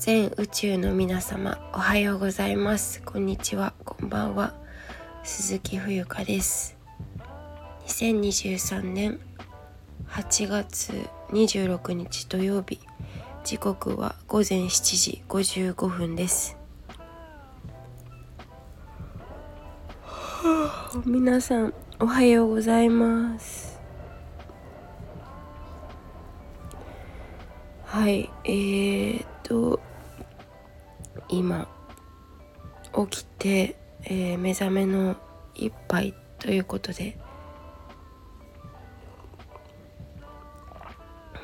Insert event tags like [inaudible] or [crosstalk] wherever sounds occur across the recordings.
全宇宙の皆様おはようございます。こんにちは。こんばんは。鈴木冬香です。2023年8月26日土曜日。時刻は午前7時55分です。皆さんおはようございます。はいえー、っと今起きて、えー、目覚めの一杯ということで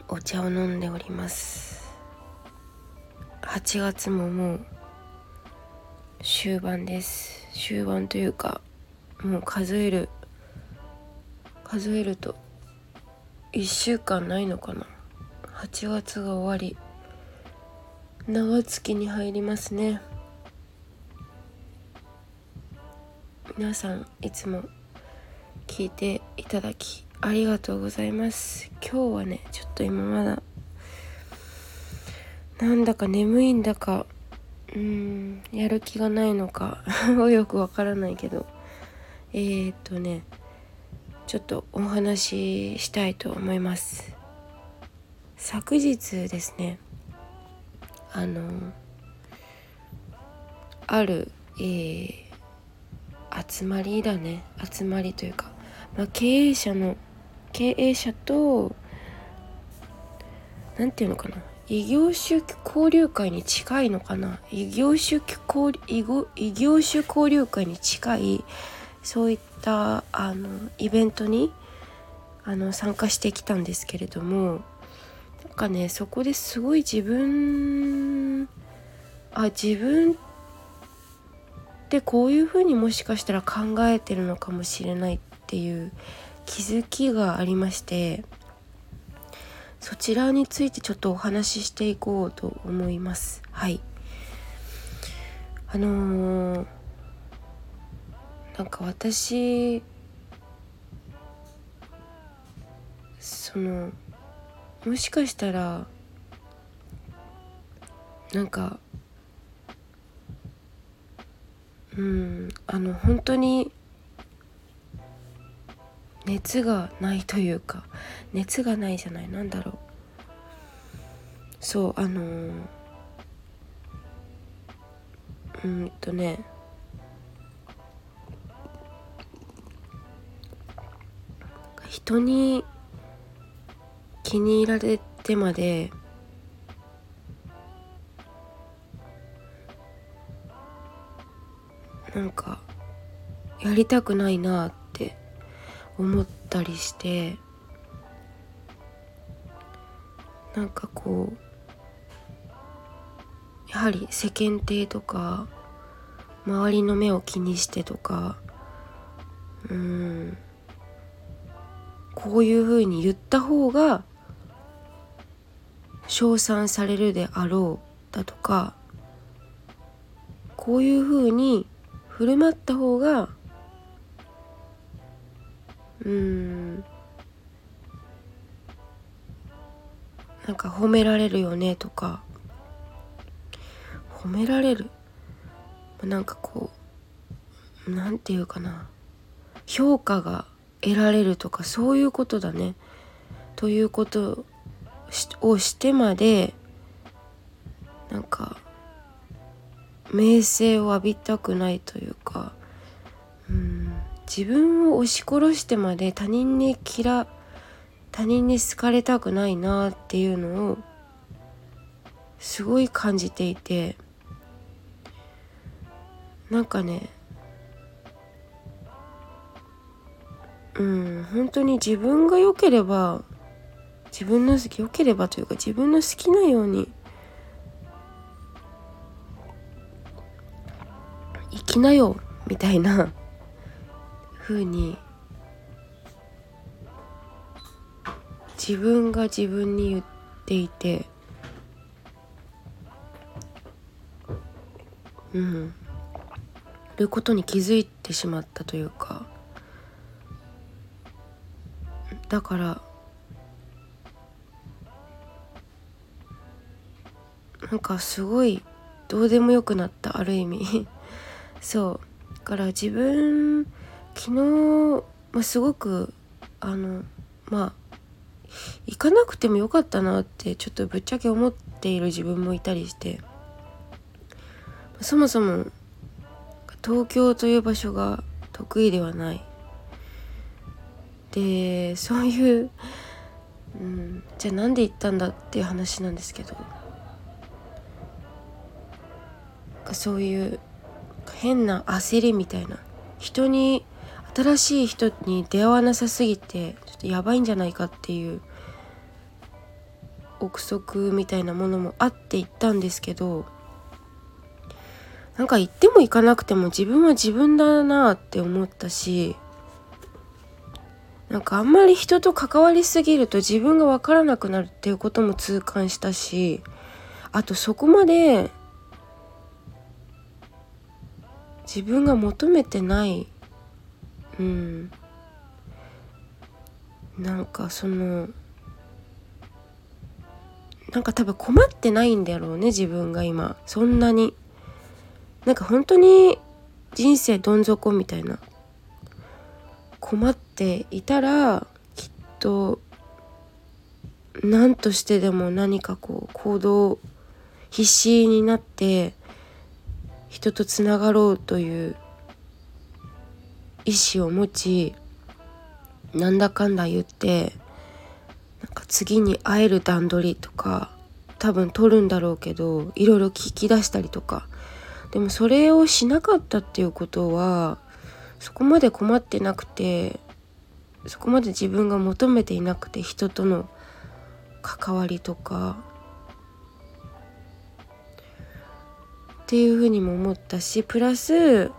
お茶を飲んでおります。8月ももう終盤です。終盤というかもう数える数えると1週間ないのかな。8月が終わり。長月に入りますね。皆さんいつも聞いていただきありがとうございます。今日はねちょっと今まだなんだか眠いんだかうんやる気がないのか [laughs] よくわからないけど。えー、っとねちょっとお話ししたいと思います。昨日ですねあのある、えー、集まりだね。集まりというか、まあ、経営者の経営者と何て言うのかな。異業種交流会に近いのかな。異業種交異異業種交流会に近いそういったあのイベントにあの参加してきたんですけれどもなんかねそこですごい自分あ自分ってこういうふうにもしかしたら考えてるのかもしれないっていう気づきがありましてそちらについてちょっとお話ししていこうと思います。はい。あのー、なんか私そのもしかしたらなんかうん。あの本当に熱がないというか熱がないじゃないなんだろう。そうあのー、うんとね。人に気に入られてまでなんかやりたくないなって思ったりしてなんかこうやはり世間体とか周りの目を気にしてとかうんこういうふうに言った方が称賛されるであろうだとかこういうふうに振る舞った方がうんなんか褒められるよねとか褒められるなんかこうなんていうかな評価が得られるとかそういうことだね。ということをしてまでなんか名声を浴びたくないというかうん自分を押し殺してまで他人に嫌他人に好かれたくないなっていうのをすごい感じていてなんかねうん本当に自分が良ければ自分の好き良ければというか自分の好きなようにきなよみたいな風に自分が自分に言っていてうん。ることに気づいてしまったというかだからなんかすごいどうでもよくなったある意味。そう。だから自分昨日、まあ、すごくあのまあ行かなくてもよかったなってちょっとぶっちゃけ思っている自分もいたりしてそもそも東京という場所が得意ではない。でそういう、うん、じゃあなんで行ったんだっていう話なんですけどそういう変な焦りみたいな。人に新しい人に出会わなさすぎてちょっとやばいんじゃないかっていう憶測みたいなものもあって行ったんですけどなんか行っても行かなくても自分は自分だなって思ったしなんかあんまり人と関わりすぎると自分が分からなくなるっていうことも痛感したしあとそこまで自分が求めてないうんなんかそのなんか多分困ってないんだろうね自分が今。そんなに。なんか本当に人生どん底みたいな。困っていたらきっと何としてでも何かこう行動必死になって人とつながろうという意志を持ちなんだかんだ言ってなんか次に会える段取りとか多分取るんだろうけどいろいろ聞き出したりとか。でもそれをしなかったっていうことはそこまで困ってなくてそこまで自分が求めていなくて人との関わりとかっていうふうにも思ったしプラス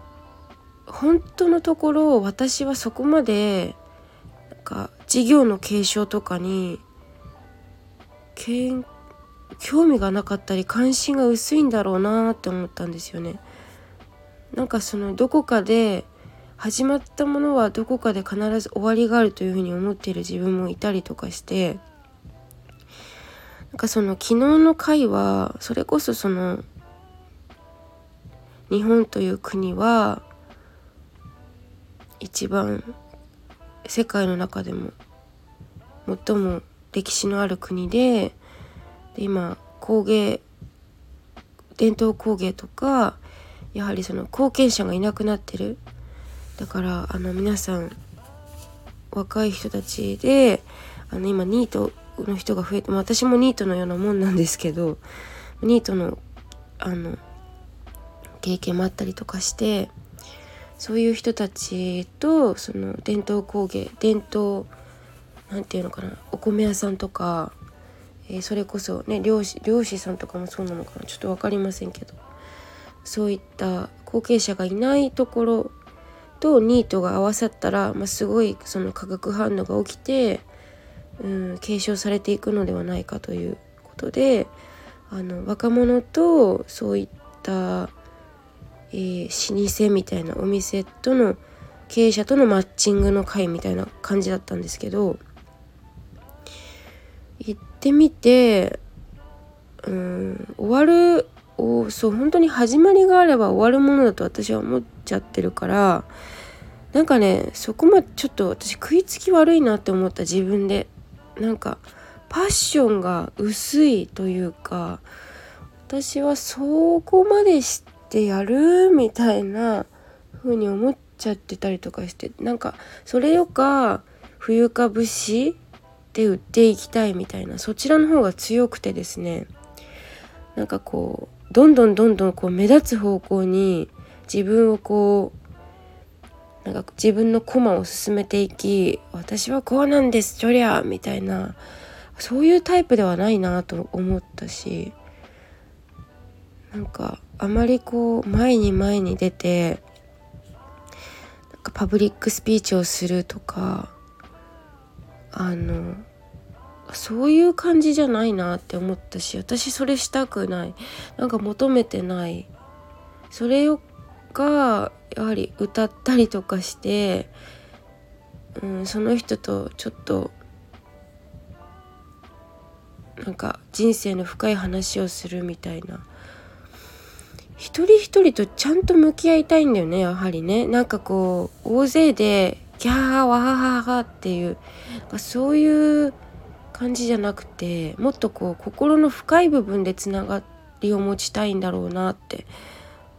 本当のところ私はそこまでなんか事業の継承とかに興味がなかったり関心が薄いんだろうなって思ったんですよね。なんかそのどこかで始まったものはどこかで必ず終わりがあるというふうに思っている自分もいたりとかしてなんかその昨日の回はそれこそその日本という国は一番世界の中でも最も歴史のある国でで今工芸伝統工芸とかやはりその後継者がいなくなってる。だからあの皆さん若い人たちであの今ニートの人が増えて私もニートのようなもんなんですけどニートのあの経験もあったりとかしてそういう人たちとその伝統工芸伝統なんていうのかなお米屋さんとかえー、それこそね漁師漁師さんとかもそうなのかなちょっと分かりませんけどそういった後継者がいないところとニートが合わさったら、まあ、すごいその化学反応が起きて、うん、継承されていくのではないかということであの若者とそういった、えー、老舗みたいなお店との経営者とのマッチングの会みたいな感じだったんですけど行ってみてうん終わるおそう本当に始まりがあれば終わるものだと私は思っちゃってるからなんかねそこまでちょっと私食いつき悪いなって思った自分でなんかパッションが薄いというか私はそこまでしてやる？みたいな風に思っちゃってたりとかしてなんかそれよか冬か節で売っていきたいみたいなそちらの方が強くてですねなんかこうどんどんどんどんこう目立つ方向に自分をこうなんか自分の駒を進めていき私はこうなんですそりゃみたいなそういうタイプではないなと思ったしなんかあまりこう前に前に出てなんかパブリックスピーチをするとかあのそういう感じじゃないなって思ったし私それしたくない。なんか求めてない。それがやはり歌ったりとかして、うん、その人とちょっとなんか人生の深い話をするみたいな。一人一人とちゃんと向き合いたいんだよねやはりね。なんかこう大勢でギャーワハハハっていうそういう感じじゃなくてもっとこう心の深い部分でつながりを持ちたいんだろうなって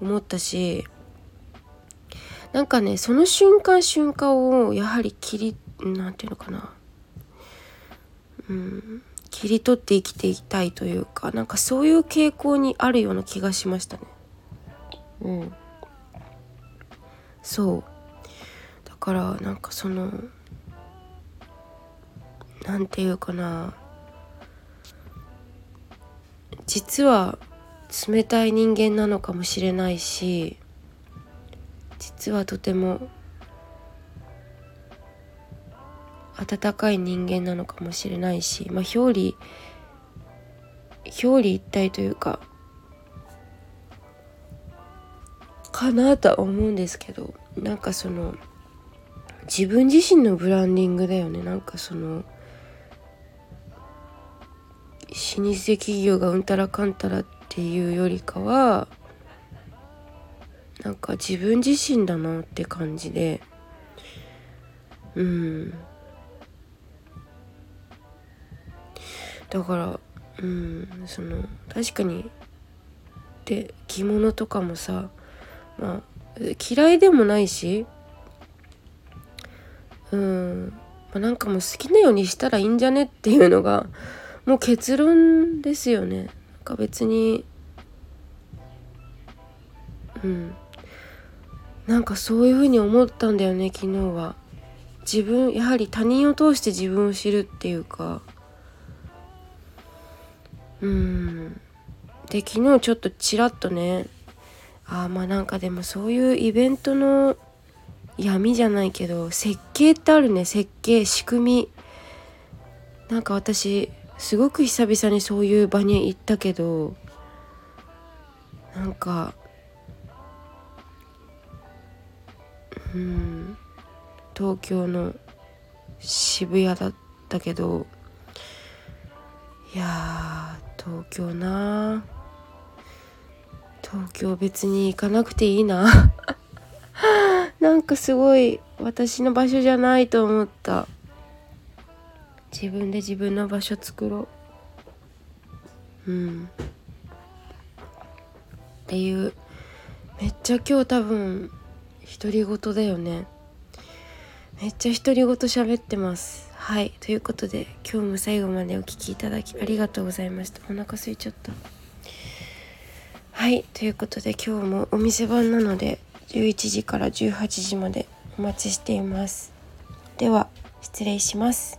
思ったしなんかねその瞬間瞬間をやはり切りなんていうのかな。うん。切り取って生きていきたいというかなんかそういう傾向にあるような気がしましたね。うん、そう。だからなんかその何て言うかな。実は冷たい人間なのかもしれないし実はとても温かい人間なのかもしれないし、まあ、表裏表裏一体というかかなとは思うんですけどなんかその自分自身のブランディングだよね。なんかその老舗企業がうんたらかんたらっていうよりかはなんか自分自身だなって感じでうん。だからうんその確かにで着物とかもさまあ嫌いでもないしうん、まあ、なんかもう好きなようにしたらいいんじゃねっていうのがもう結論ですよね。なんか別にうん。なんかそういうふうに思ったんだよね昨日は。自分やはり他人を通して自分を知るっていうか。うん。で昨日ちょっとちらっとねああまあなんかでもそういうイベントの闇じゃないけど設計ってあるね。設計仕組み。なんか私すごく久々にそういう場に行ったけどなんかうん東京の渋谷だったけどいや東京な東京別に行かなくていいな。[laughs] なんかすごい私の場所じゃないと思った。自分で自分の場所作ろう。うん。っていう。めっちゃ今日多分独り言だよね。めっちゃ独り言喋ってます。はい。ということで今日も最後までお聴きいただきありがとうございました。お腹空いちゃった。はいということで今日もお店番なので11時から18時までお待ちしています。では失礼します。